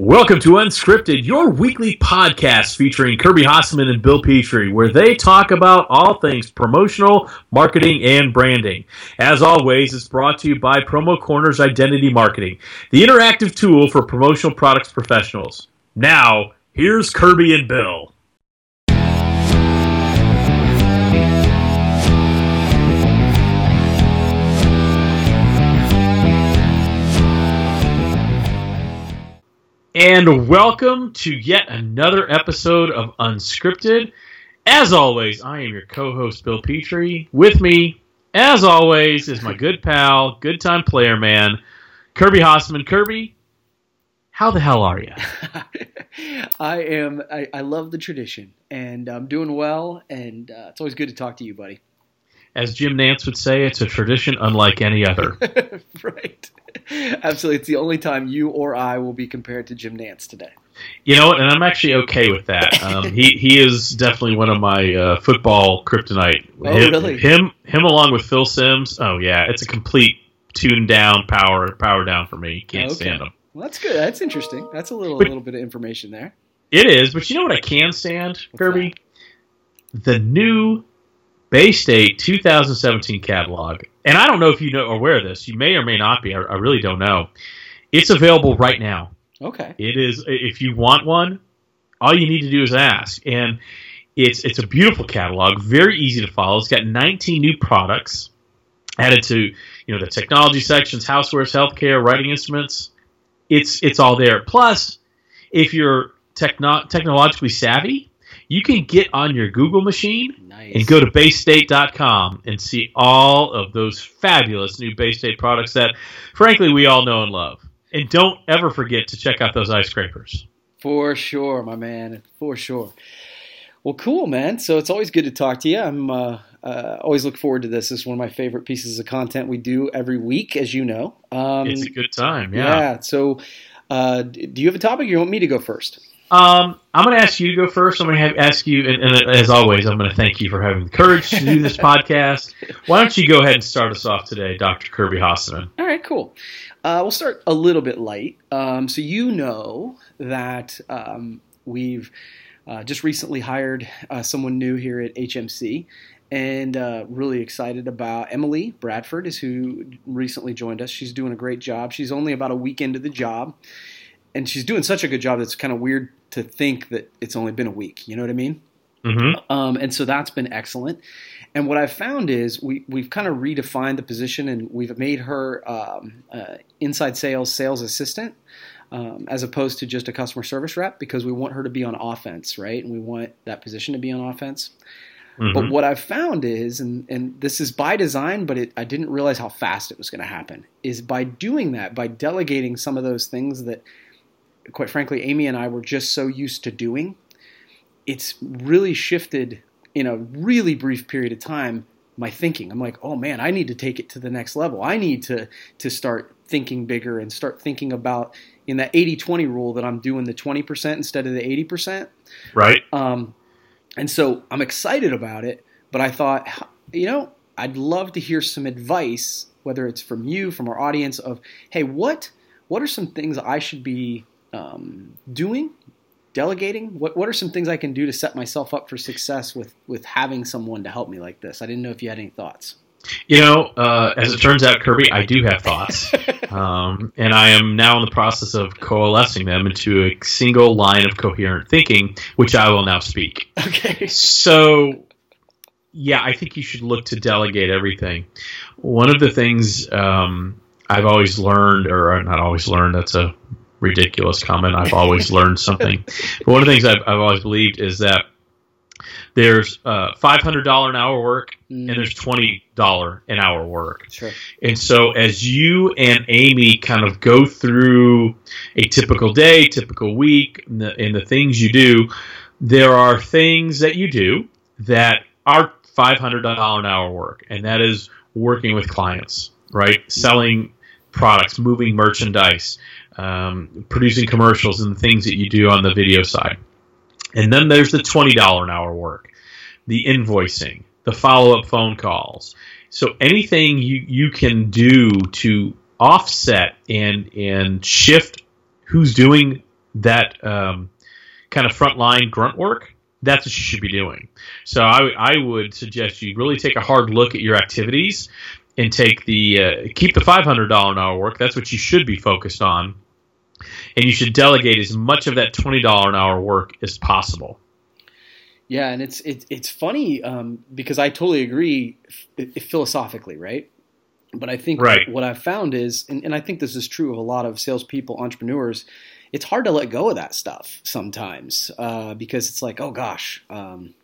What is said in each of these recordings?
Welcome to Unscripted, your weekly podcast featuring Kirby Hasseman and Bill Petrie, where they talk about all things promotional, marketing, and branding. As always, it's brought to you by Promo Corners Identity Marketing, the interactive tool for promotional products professionals. Now, here's Kirby and Bill. And welcome to yet another episode of Unscripted. As always, I am your co host, Bill Petrie. With me, as always, is my good pal, good time player man, Kirby Hasseman. Kirby, how the hell are you? I am, I, I, love the tradition, and I'm doing well, and uh, it's always good to talk to you, buddy. As Jim Nantz would say, it's a tradition unlike any other. right. Absolutely. It's the only time you or I will be compared to Jim Nantz today. You know what? And I'm actually okay with that. Um, he he is definitely one of my uh, football kryptonite. Oh, him, really? Him him along with Phil Simms. Oh yeah, it's a complete tune down power power down for me. Can't okay. stand him. Well, that's good. That's interesting. That's a little but, little bit of information there. It is, but you know what I can stand, What's Kirby? That? The new Bay State 2017 catalog. And I don't know if you know or aware of this. You may or may not be. I, I really don't know. It's available right now. Okay. It is. If you want one, all you need to do is ask. And it's it's a beautiful catalog, very easy to follow. It's got 19 new products added to you know the technology sections, housewares, healthcare, writing instruments. It's it's all there. Plus, if you're techno- technologically savvy, you can get on your Google machine nice. and go to baystate.com and see all of those fabulous new Bay State products that, frankly, we all know and love. And don't ever forget to check out those ice scrapers. For sure, my man. For sure. Well, cool, man. So it's always good to talk to you. I'm uh, uh, always look forward to this. This is one of my favorite pieces of content we do every week, as you know. Um, it's a good time. Yeah. Yeah. So, uh, do you have a topic? Or you want me to go first? Um, I'm going to ask you to go first. I'm going to ask you, and, and, as always, I'm going to thank you for having the courage to do this podcast. Why don't you go ahead and start us off today, Dr. Kirby Hasseman? All right, cool. Uh, we'll start a little bit light. Um, so you know that um, we've uh, just recently hired uh, someone new here at HMC, and uh, really excited about Emily Bradford is who recently joined us. She's doing a great job. She's only about a week into the job, and she's doing such a good job. That's kind of weird to think that it's only been a week. You know what I mean? Mm-hmm. Um, and so that's been excellent. And what I've found is we, we've kind of redefined the position and we've made her um, uh, inside sales sales assistant um, as opposed to just a customer service rep because we want her to be on offense, right? And we want that position to be on offense. Mm-hmm. But what I've found is, and, and this is by design, but it, I didn't realize how fast it was going to happen, is by doing that, by delegating some of those things that – quite frankly, Amy and I were just so used to doing, it's really shifted in a really brief period of time my thinking. I'm like, oh man, I need to take it to the next level. I need to to start thinking bigger and start thinking about in that 80-20 rule that I'm doing the 20% instead of the 80%. Right. Um, and so I'm excited about it, but I thought, you know, I'd love to hear some advice, whether it's from you, from our audience, of hey, what what are some things I should be um, doing, delegating? What what are some things I can do to set myself up for success with with having someone to help me like this? I didn't know if you had any thoughts. You know, uh, as it turns out, Kirby, I do have thoughts, um, and I am now in the process of coalescing them into a single line of coherent thinking, which I will now speak. Okay. So, yeah, I think you should look to delegate everything. One of the things um, I've always learned, or not always learned, that's a ridiculous comment. I've always learned something. But one of the things I've, I've always believed is that there's uh, $500 an hour work mm. and there's $20 an hour work. Sure. And so as you and Amy kind of go through a typical day, typical week, and the, and the things you do, there are things that you do that are $500 an hour work, and that is working with clients, right? Selling products, moving merchandise, um, producing commercials and the things that you do on the video side. And then there's the $20 an hour work, the invoicing, the follow up phone calls. So anything you, you can do to offset and and shift who's doing that um, kind of frontline grunt work, that's what you should be doing. So I, I would suggest you really take a hard look at your activities and take the uh, keep the five hundred dollar an hour work. That's what you should be focused on, and you should delegate as much of that twenty dollar an hour work as possible. Yeah, and it's it's it's funny um, because I totally agree philosophically, right? But I think right. what I've found is, and, and I think this is true of a lot of salespeople, entrepreneurs, it's hard to let go of that stuff sometimes uh, because it's like, oh gosh, um,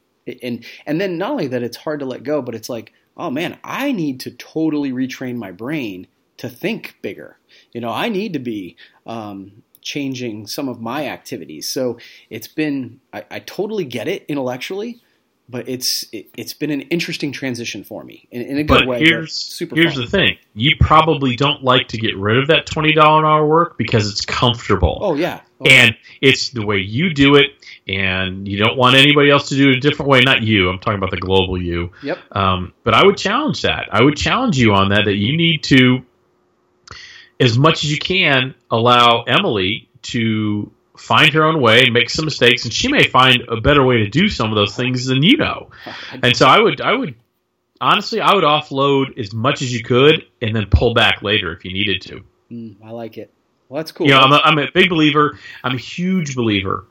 and and then not only that it's hard to let go, but it's like, oh man, I need to totally retrain my brain to think bigger. You know, I need to be um, changing some of my activities. So it's been, I, I totally get it intellectually, but it's it, has been an interesting transition for me in, in a good but way. Here's, super here's fun. the thing: you probably don't like to get rid of that twenty dollar an hour work because it's comfortable. Oh yeah, oh, and it's the way you do it, and you don't want anybody else to do it a different way. Not you. I'm talking about the global you. Yep. Um, but I would challenge that. I would challenge you on that. That you need to, as much as you can, allow Emily to find her own way, and make some mistakes, and she may find a better way to do some of those things than you know. And so I would, I would, honestly, I would offload as much as you could, and then pull back later if you needed to. Mm, I like it. Well, that's cool. You know, I'm a, I'm a big believer. I'm a huge believer.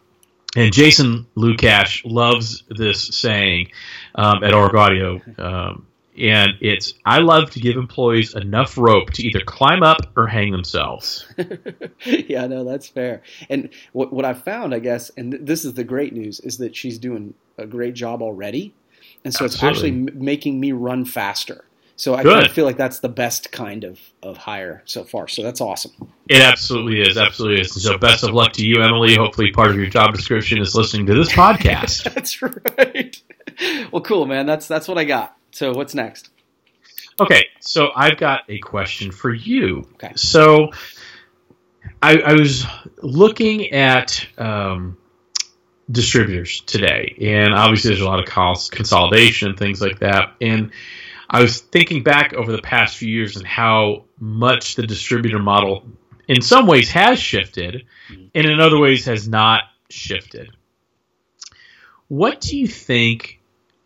And Jason Lucash loves this saying um, at OrigAudio. Um, and it's I love to give employees enough rope to either climb up or hang themselves. yeah, no, that's fair. And what what I found, I guess, and th- this is the great news, is that she's doing a great job already, and so Absolutely. it's actually m- making me run faster. So I kind of feel like that's the best kind of, of hire so far. So that's awesome. It absolutely is, absolutely is. So best of luck to you, Emily. Hopefully, part of your job description is listening to this podcast. that's right. Well, cool, man. That's that's what I got. So what's next? Okay, so I've got a question for you. Okay. So I, I was looking at um, distributors today, and obviously there's a lot of cons- consolidation and things like that. And I was thinking back over the past few years and how much the distributor model, in some ways, has shifted, and in other ways has not shifted. What do you think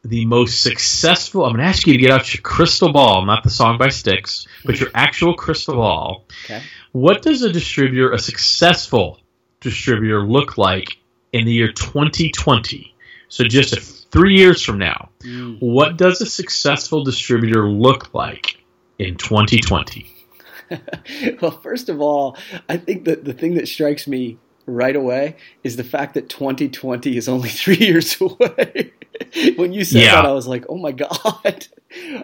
the most successful? I'm going to ask you to get out your crystal ball, not the song by Styx, but your actual crystal ball. Okay. What does a distributor, a successful distributor, look like in the year 2020? So just a, three years from now, Mm. what does a successful distributor look like in 2020? well, first of all, I think that the thing that strikes me right away is the fact that 2020 is only three years away. when you said Yeah. that, I was like, "Oh my god."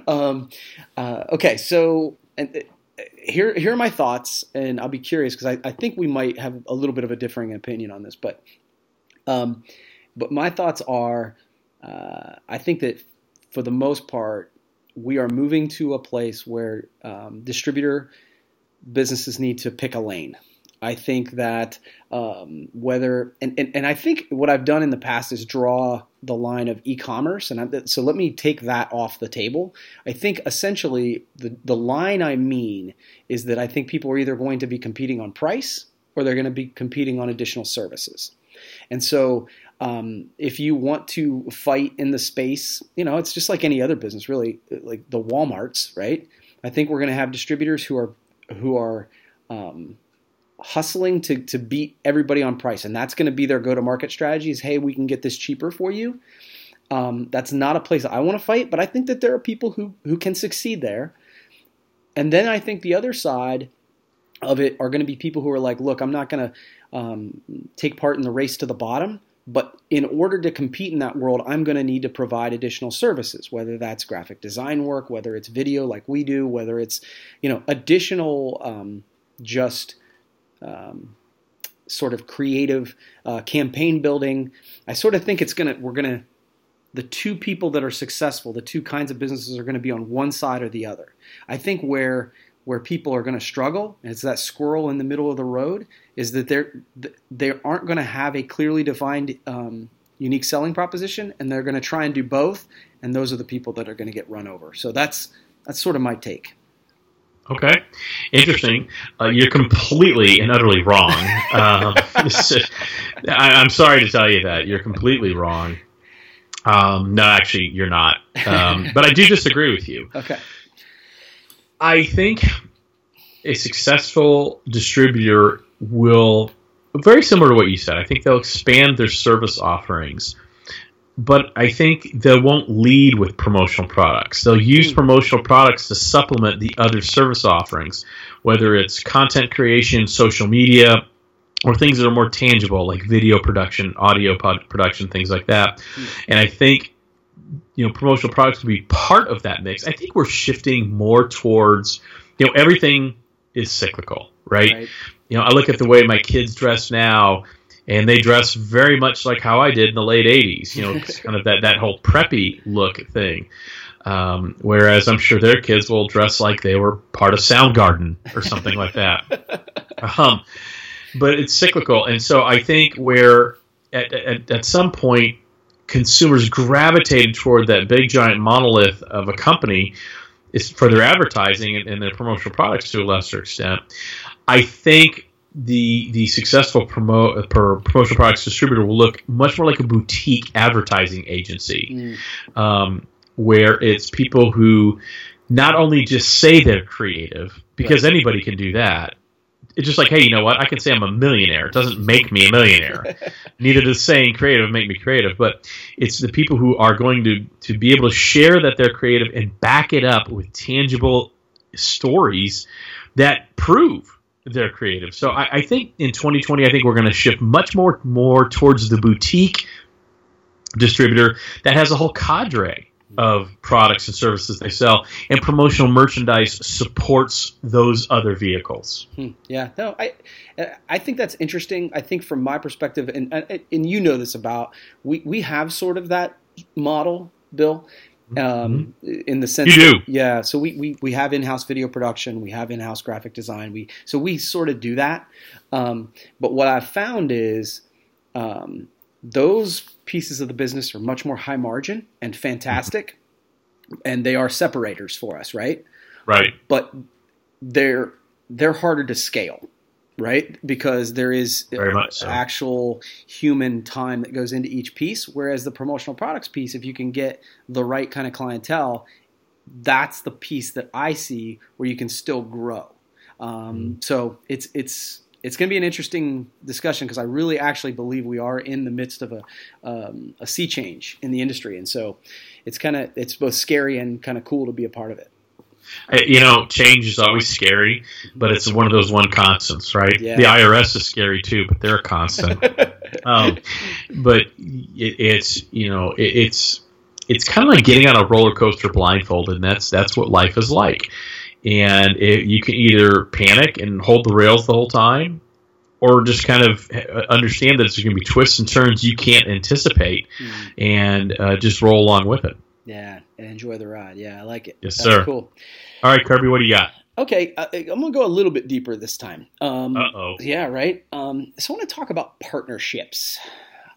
um, uh, okay, so and uh, here here are my thoughts, and I'll be curious because I, I think we might have a little bit of a differing opinion on this, but um, but my thoughts are, uh, I think that for the most part, we are moving to a place where um, distributor businesses need to pick a lane. I think that um, whether and, and and I think what I've done in the past is draw the line of e-commerce, and I, so let me take that off the table. I think essentially the the line I mean is that I think people are either going to be competing on price or they're going to be competing on additional services, and so um, if you want to fight in the space, you know, it's just like any other business, really, like the WalMarts, right? I think we're going to have distributors who are who are um, hustling to to beat everybody on price, and that's going to be their go to market strategy. Is hey, we can get this cheaper for you. Um, that's not a place I want to fight, but I think that there are people who who can succeed there. And then I think the other side of it are going to be people who are like, look, I'm not going to um, take part in the race to the bottom. But in order to compete in that world, I'm going to need to provide additional services, whether that's graphic design work, whether it's video like we do, whether it's you know additional um, just um, sort of creative uh, campaign building. I sort of think it's gonna we're gonna the two people that are successful, the two kinds of businesses are going to be on one side or the other. I think where where people are going to struggle, and it's that squirrel in the middle of the road, is that they're they aren't going to have a clearly defined um, unique selling proposition, and they're going to try and do both, and those are the people that are going to get run over. So that's that's sort of my take. Okay, interesting. Uh, you're completely and utterly wrong. Um, I, am sorry to tell you that you're completely wrong. Um, no, actually, you're not. Um, but I do disagree with you. Okay. I think a successful distributor will very similar to what you said. I think they'll expand their service offerings but I think they won't lead with promotional products. They'll use hmm. promotional products to supplement the other service offerings, whether it's content creation, social media, or things that are more tangible like video production, audio production, things like that. Hmm. And I think you know promotional products will be part of that mix. I think we're shifting more towards you know everything is cyclical, right? right. You know, I look at the way my kids dress now and they dress very much like how I did in the late '80s. You know, kind of that that whole preppy look thing. Um, whereas I'm sure their kids will dress like they were part of Soundgarden or something like that. Um, but it's cyclical, and so I think where at, at, at some point consumers gravitated toward that big giant monolith of a company is for their advertising and, and their promotional products to a lesser extent. I think the the successful promote per promotional products distributor will look much more like a boutique advertising agency, mm. um, where it's people who not only just say they're creative because right. anybody can do that. It's just like, hey, you know what? I can say I'm a millionaire. It doesn't make me a millionaire. Neither does saying creative make me creative. But it's the people who are going to to be able to share that they're creative and back it up with tangible stories that prove they're creative. So I, I, think in 2020, I think we're going to shift much more more towards the boutique distributor that has a whole cadre of products and services they sell, and promotional merchandise supports those other vehicles. Hmm. Yeah, no, I I think that's interesting. I think from my perspective, and and you know this about we we have sort of that model, Bill um, mm-hmm. in the sense you do. That, yeah so we, we we have in-house video production we have in-house graphic design we so we sort of do that. Um, but what i've found is um, those pieces of the business are much more high margin and fantastic and they are separators for us right? Right. But they're they're harder to scale right? Because there is so. actual human time that goes into each piece. Whereas the promotional products piece, if you can get the right kind of clientele, that's the piece that I see where you can still grow. Um, mm. So it's it's it's going to be an interesting discussion because I really actually believe we are in the midst of a um, a sea change in the industry, and so it's kind of it's both scary and kind of cool to be a part of it you know, change is always scary, but it's one of those one constants, right? Yeah. The IRS is scary too, but they're a constant. um, but it, it's you know, it, it's it's kind of like getting on a roller coaster blindfolded, and that's that's what life is like. And it, you can either panic and hold the rails the whole time, or just kind of understand that there's going to be twists and turns you can't anticipate, mm. and uh, just roll along with it. Yeah, and enjoy the ride. Yeah, I like it. Yes, That's sir. Cool. All right, Kirby, what do you got? Okay, uh, I'm going to go a little bit deeper this time. Um, uh oh. Yeah, right. Um, so I want to talk about partnerships.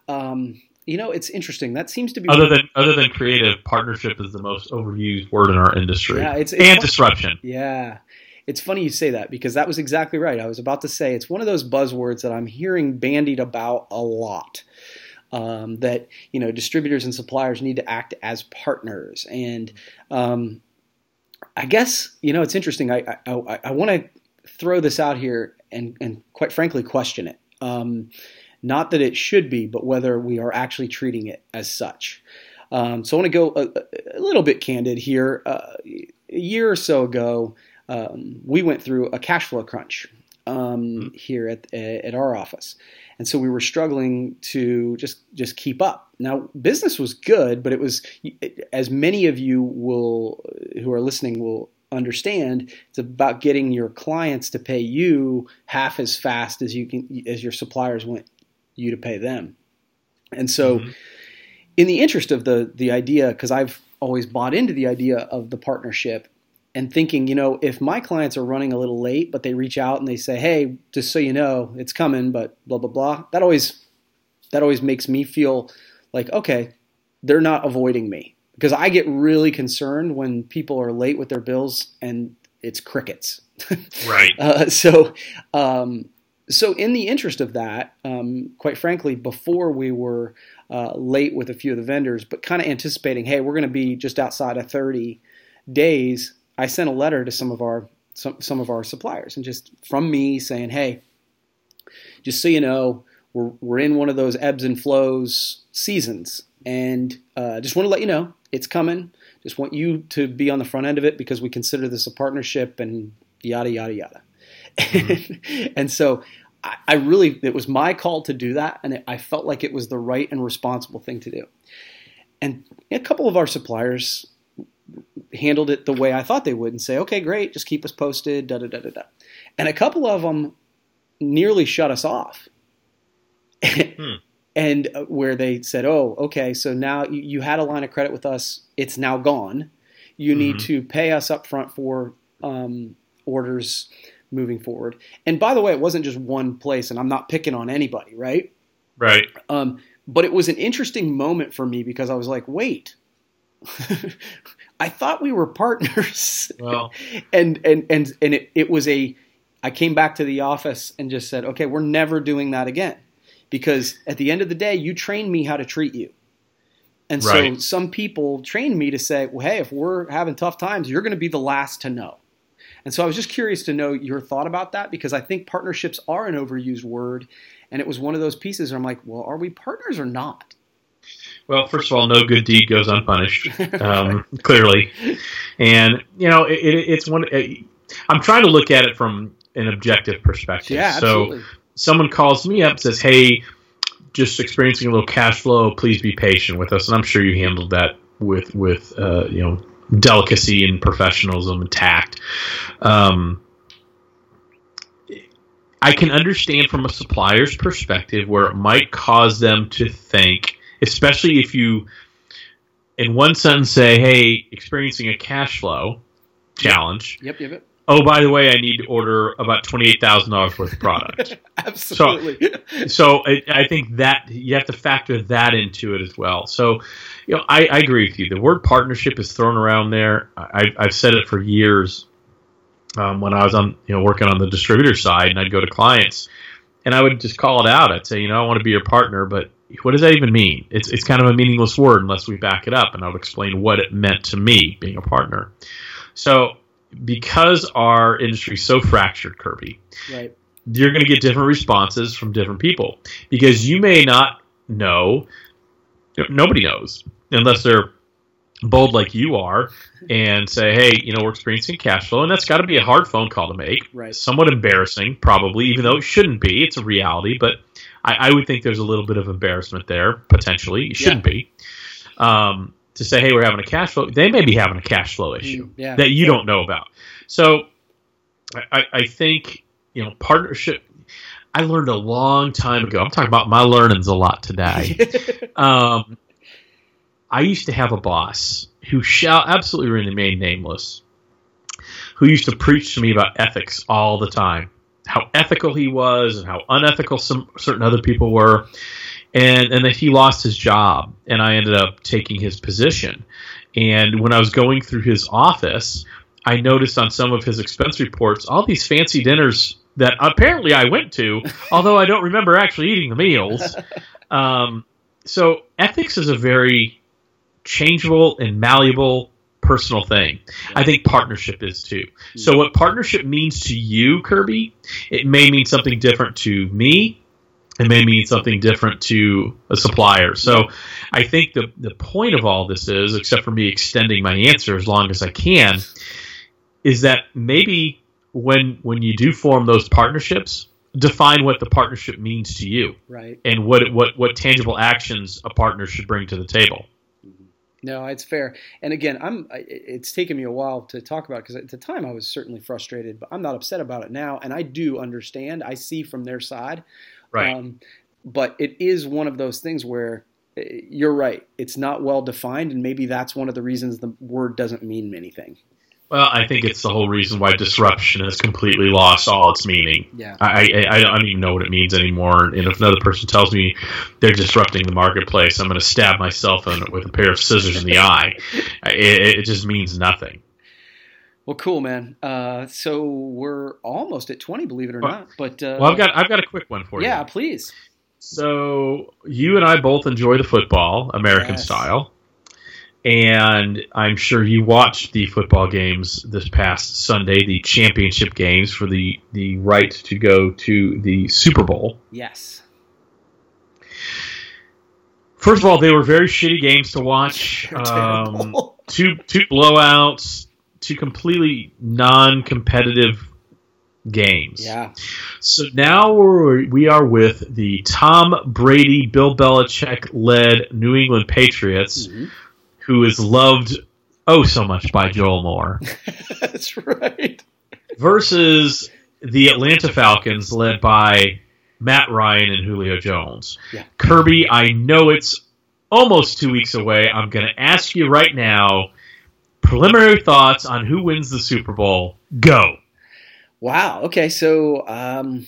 Um, you know, it's interesting. That seems to be other than other than creative. Partnership is the most overused word in our industry. Yeah, it's, it's and disruption. Yeah, it's funny you say that because that was exactly right. I was about to say it's one of those buzzwords that I'm hearing bandied about a lot um, that you know distributors and suppliers need to act as partners. And um, I guess you know it's interesting. I I, I want to throw this out here and and quite frankly question it. Um, not that it should be, but whether we are actually treating it as such. Um, so I want to go a, a, little bit candid here. Uh, a year or so ago, um, we went through a cash flow crunch um, mm-hmm. here at at our office, and so we were struggling to just just keep up. Now, business was good, but it was as many of you will who are listening will understand. It's about getting your clients to pay you half as fast as you can as your suppliers want you to pay them. And so, mm-hmm. in the interest of the the idea, because I've always bought into the idea of the partnership and thinking, you know, if my clients are running a little late, but they reach out and they say, "Hey, just so you know, it's coming," but blah blah blah. That always that always makes me feel like, okay, they're not avoiding me because I get really concerned when people are late with their bills and it's crickets. right. Uh, so, um, so in the interest of that, um, quite frankly, before we were uh, late with a few of the vendors, but kind of anticipating, hey, we're going to be just outside of 30 days. I sent a letter to some of our some, some of our suppliers, and just from me saying, hey, just so you know, we're we're in one of those ebbs and flows seasons, and uh, just want to let you know it's coming. Just want you to be on the front end of it because we consider this a partnership and yada yada yada. Mm-hmm. and so I, I, really it was my call to do that, and it, I felt like it was the right and responsible thing to do. And a couple of our suppliers handled it the way I thought they would and say, okay, great, just keep us posted, da da da da da. And a couple of them nearly shut us off. hmm. And uh, where they said, oh, okay, so now you, you, had a line of credit with us, it's now gone. You mm-hmm. need to pay us up front for um, orders moving forward. And by the way, it wasn't just one place, and I'm not picking on anybody, right? Right. Um, but it was an interesting moment for me because I was like, wait, I thought we were partners. Well, and and and and it, it was a. I came back to the office and just said, okay, we're never doing that again, because at the end of the day, you trained me how to treat you. And right. so some people trained me to say, well, hey, if we're having tough times, you're going to be the last to know. And so I was just curious to know your thought about that because I think partnerships are an overused word. And it was one of those pieces where I'm like, well, are we partners or not? Well, first of all, no good deed goes unpunished, um, clearly, and you know it, it's one. It, I'm trying to look at it from an objective perspective. Yeah, absolutely. So someone calls me up and says, "Hey, just experiencing a little cash flow. Please be patient with us." And I'm sure you handled that with with uh, you know delicacy and professionalism and tact. Um, I can understand from a supplier's perspective where it might cause them to think especially if you, in one sentence, say, "Hey, experiencing a cash flow challenge." Yep, yep, yep. Oh, by the way, I need to order about twenty-eight thousand dollars worth of product. Absolutely. So, so I, I, think that you have to factor that into it as well. So, you know, I, I agree with you. The word partnership is thrown around there. I, have said it for years. Um, when I was on, you know, working on the distributor side, and I'd go to clients, and I would just call it out. I'd say, you know, I want to be your partner, but what does that even mean? It's it's kind of a meaningless word unless we back it up, and I'll explain what it meant to me being a partner. So, because our industry is so fractured, Kirby, right. you're going to get different responses from different people because you may not know. Nobody knows unless they're bold like you are and say, hey, you know, we're experiencing cash flow, and that's got to be a hard phone call to make. Right. Somewhat embarrassing, probably, even though it shouldn't be. It's a reality, but I, I, would think there's a little bit of embarrassment there potentially. It shouldn't yeah. be. Um, to say, hey, we're having a cash flow. They may be having a cash flow issue mm, yeah. that you yeah. don't know about. So, I, I think you know partnership. I learned a long time ago. I'm talking about my learnings a lot today. um, I used to have a boss who shall absolutely remain nameless, who used to preach to me about ethics all the time how ethical he was and how unethical some certain other people were, and and that he lost his job, and I ended up taking his position. And when I was going through his office, I noticed on some of his expense reports all these fancy dinners that apparently I went to, although I don't remember actually eating the meals. Um, so ethics is a very changeable and malleable personal thing. I think partnership is too. So what partnership means to you, Kirby, it may mean something different to me. It may mean something different to a supplier. So I think the the point of all this is, except for me extending my answer as long as I can, is that maybe when when you do form those partnerships, define what the partnership means to you, right? And what what what tangible actions a partner should bring to the table. No, it's fair. And again, I'm. It's taken me a while to talk about because at the time I was certainly frustrated, but I'm not upset about it now, and I do understand. I see from their side, right? Um, but it is one of those things where eh, you're right. It's not well defined, and maybe that's one of the reasons the word doesn't mean anything. Well, I think it's the whole reason why disruption has completely lost all its meaning. Yeah. I, I, I don't even know what it means anymore. And if another person tells me they're disrupting the marketplace, I'm going to stab myself with a pair of scissors in the eye. It, it just means nothing. Well, cool, man. Uh, so we're almost at twenty, believe it or Well- not. But uh, Well, I've got I've got a quick one for you. yeah, please. So you and I both enjoy the football, American Yes. style, and I'm sure you watched the football games this past Sunday, the championship games for the the right to go to the Super Bowl. Yes. First of all, they were very shitty games to watch. Um, two two blowouts, two completely non-competitive games. yeah. So now we're, we are with the Tom Brady, Bill Belichick led New England Patriots, Mhm. Who is loved oh so much by Joel Moore, That's right. versus the Atlanta Falcons led by Matt Ryan and Julio Jones. Yeah. Kirby, I know it's almost two weeks away. I'm going to ask you right now preliminary thoughts on who wins the Super Bowl. Go. Wow. Okay. So, um,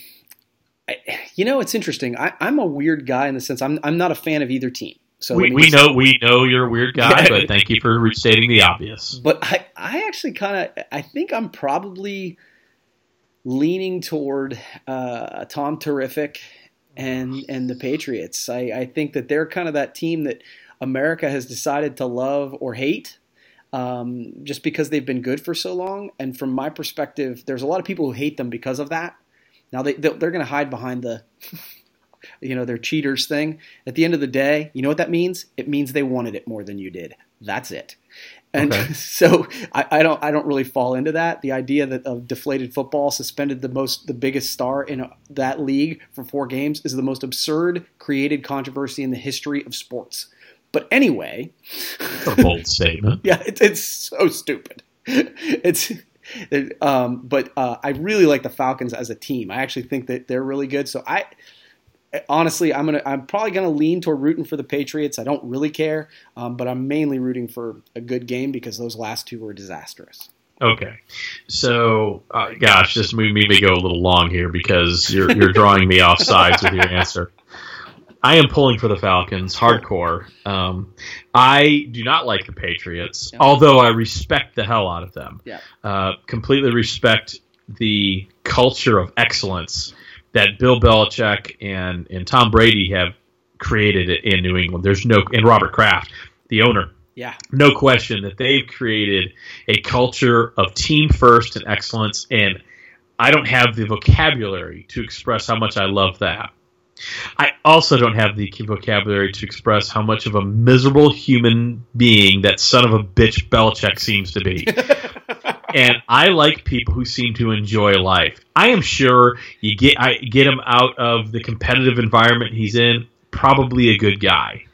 I, you know, it's interesting. I, I'm a weird guy in the sense I'm I'm not a fan of either team. So we, we know we know you're a weird guy, but thank you for restating the obvious. But I, I actually kind of, I think I'm probably leaning toward uh, Tom Terrific and and the Patriots. I, I think that they're kind of that team that America has decided to love or hate. Um, just because they've been good for so long, and from my perspective, there's a lot of people who hate them because of that. Now they they're going to hide behind the, you know, their cheaters thing. At the end of the day, you know what that means? It means they wanted it more than you did. That's it. And Okay. so I, I don't I don't really fall into that. The idea that of deflated football suspended the most the biggest star in that league for four games is the most absurd created controversy in the history of sports. But anyway, a bold statement. yeah, it's, it's so stupid. It's, it, um, but uh, I really like the Falcons as a team. I actually think that they're really good. So I, honestly, I'm gonna, I'm probably gonna lean toward rooting for the Patriots. I don't really care, um, but I'm mainly rooting for a good game because those last two were disastrous. Okay, so uh, gosh, this may may go a little long here because you're you're drawing me off sides with your answer. I am pulling for the Falcons hardcore. Um, I do not like the Patriots, Yeah. although I respect the hell out of them. Yeah. Uh, completely respect the culture of excellence that Bill Belichick and, and Tom Brady have created in New England. There's no and Robert Kraft, the owner, Yeah, no question that they've created a culture of team first and excellence and i don't have the vocabulary to express how much i love that. I also don't have the vocabulary to express how much of a miserable human being that son of a bitch Belichick seems to be and I like people who seem to enjoy life. I am sure you get I get him out of the competitive environment he's in, probably a good guy.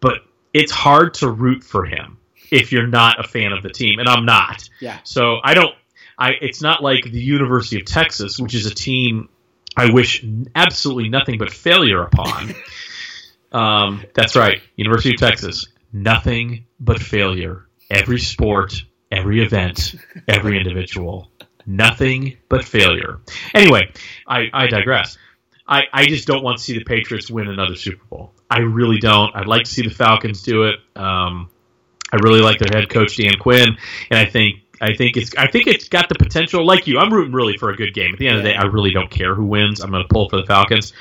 But it's hard to root for him if you're not a fan of the team, and I'm not. yeah, So I don't. I it's not like the University of Texas, which is a team I wish absolutely nothing but failure upon. um, that's right, University of Texas, nothing but failure. Every sport, every event, every individual, nothing but failure. Anyway, I, I digress. I, I just don't want to see the Patriots win another Super Bowl. I really don't. I'd like to see the Falcons do it. Um, I really like their head coach Dan Quinn, and I think I think it's I think it's got the potential. Like you, I'm rooting really for a good game. At the end of the day, I really don't care who wins. I'm going to pull for the Falcons.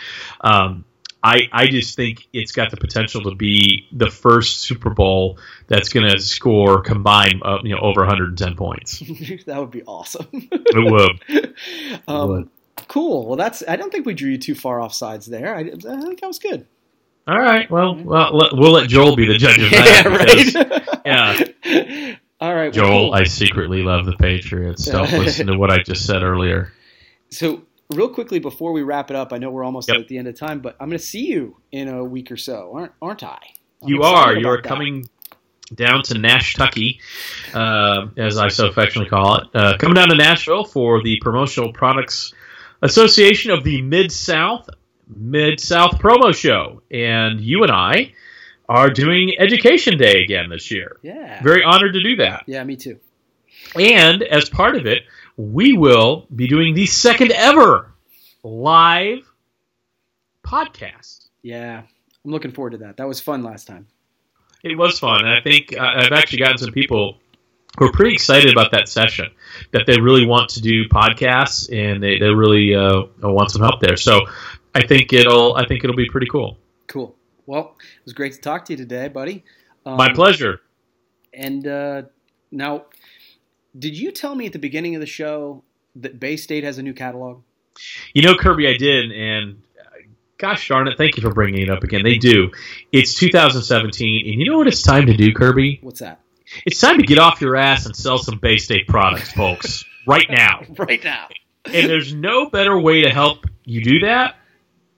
Um, I I just think it's got the potential to be the first Super Bowl that's going to score combined uh, you know over 110 points. that would be awesome. It would. um, would. Cool. Well, that's. I don't think we drew you too far off sides there. I, I think that was good. All right. Well, well, let- we'll let Joel be the judge of that. yeah, because- right. yeah. All right. well, Joel, cool. I secretly love the Patriots. Don't listen to what I just said earlier. So, real quickly before we wrap it up, I know we're almost Yep. at the end of time, but I'm going to see you in a week or so, aren't aren't I? I'm You are. You are coming down to Nashtucky, uh, as I so affectionately call it. Uh, coming down to Nashville for the Promotional Products Association of the Mid South Mid South Promo Show, and you and I are doing Education Day again this year. Yeah. Very honored to do that. yeah, me too. And as part of it, we will be doing the second ever live podcast. Yeah. I'm looking forward to that. That was fun last time. It was fun, and I think uh, I've actually gotten some people who are pretty excited about that session. That they really want to do podcasts and they, they really uh, want some help there. So I think it'll I think it'll be pretty cool. Cool. Well, it was great to talk to you today, buddy. Um, My pleasure. And uh, now, did you tell me at the beginning of the show that Bay State has a new catalog? You know, Kirby, I did, and uh, gosh darn it, thank you for bringing it up again. They do. It's 2017, and you know what it's time to do, Kirby? What's that? It's time to get off your ass and sell some Bay State products, folks, right now. right now. and there's no better way to help you do that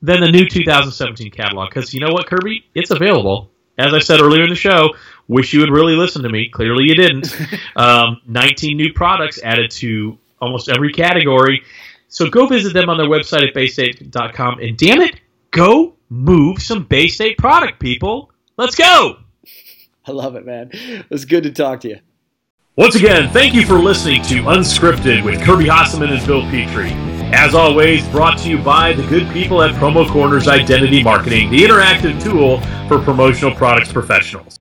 than the new 2017 catalog. Because you know what, Kirby? It's available. As I said earlier in the show, wish you would really listen to me. Clearly, you didn't. Um, 19 new products added to almost every category. So go visit them on their website at baystate.com. And damn it, go move some Bay State product, people. Let's go. I love it, man. It was good to talk to you. Once again, thank you for listening to Unscripted with Kirby Hasseman and Bill Petrie. As always, brought to you by the good people at Promo Corners Identity Marketing, the interactive tool for promotional products professionals.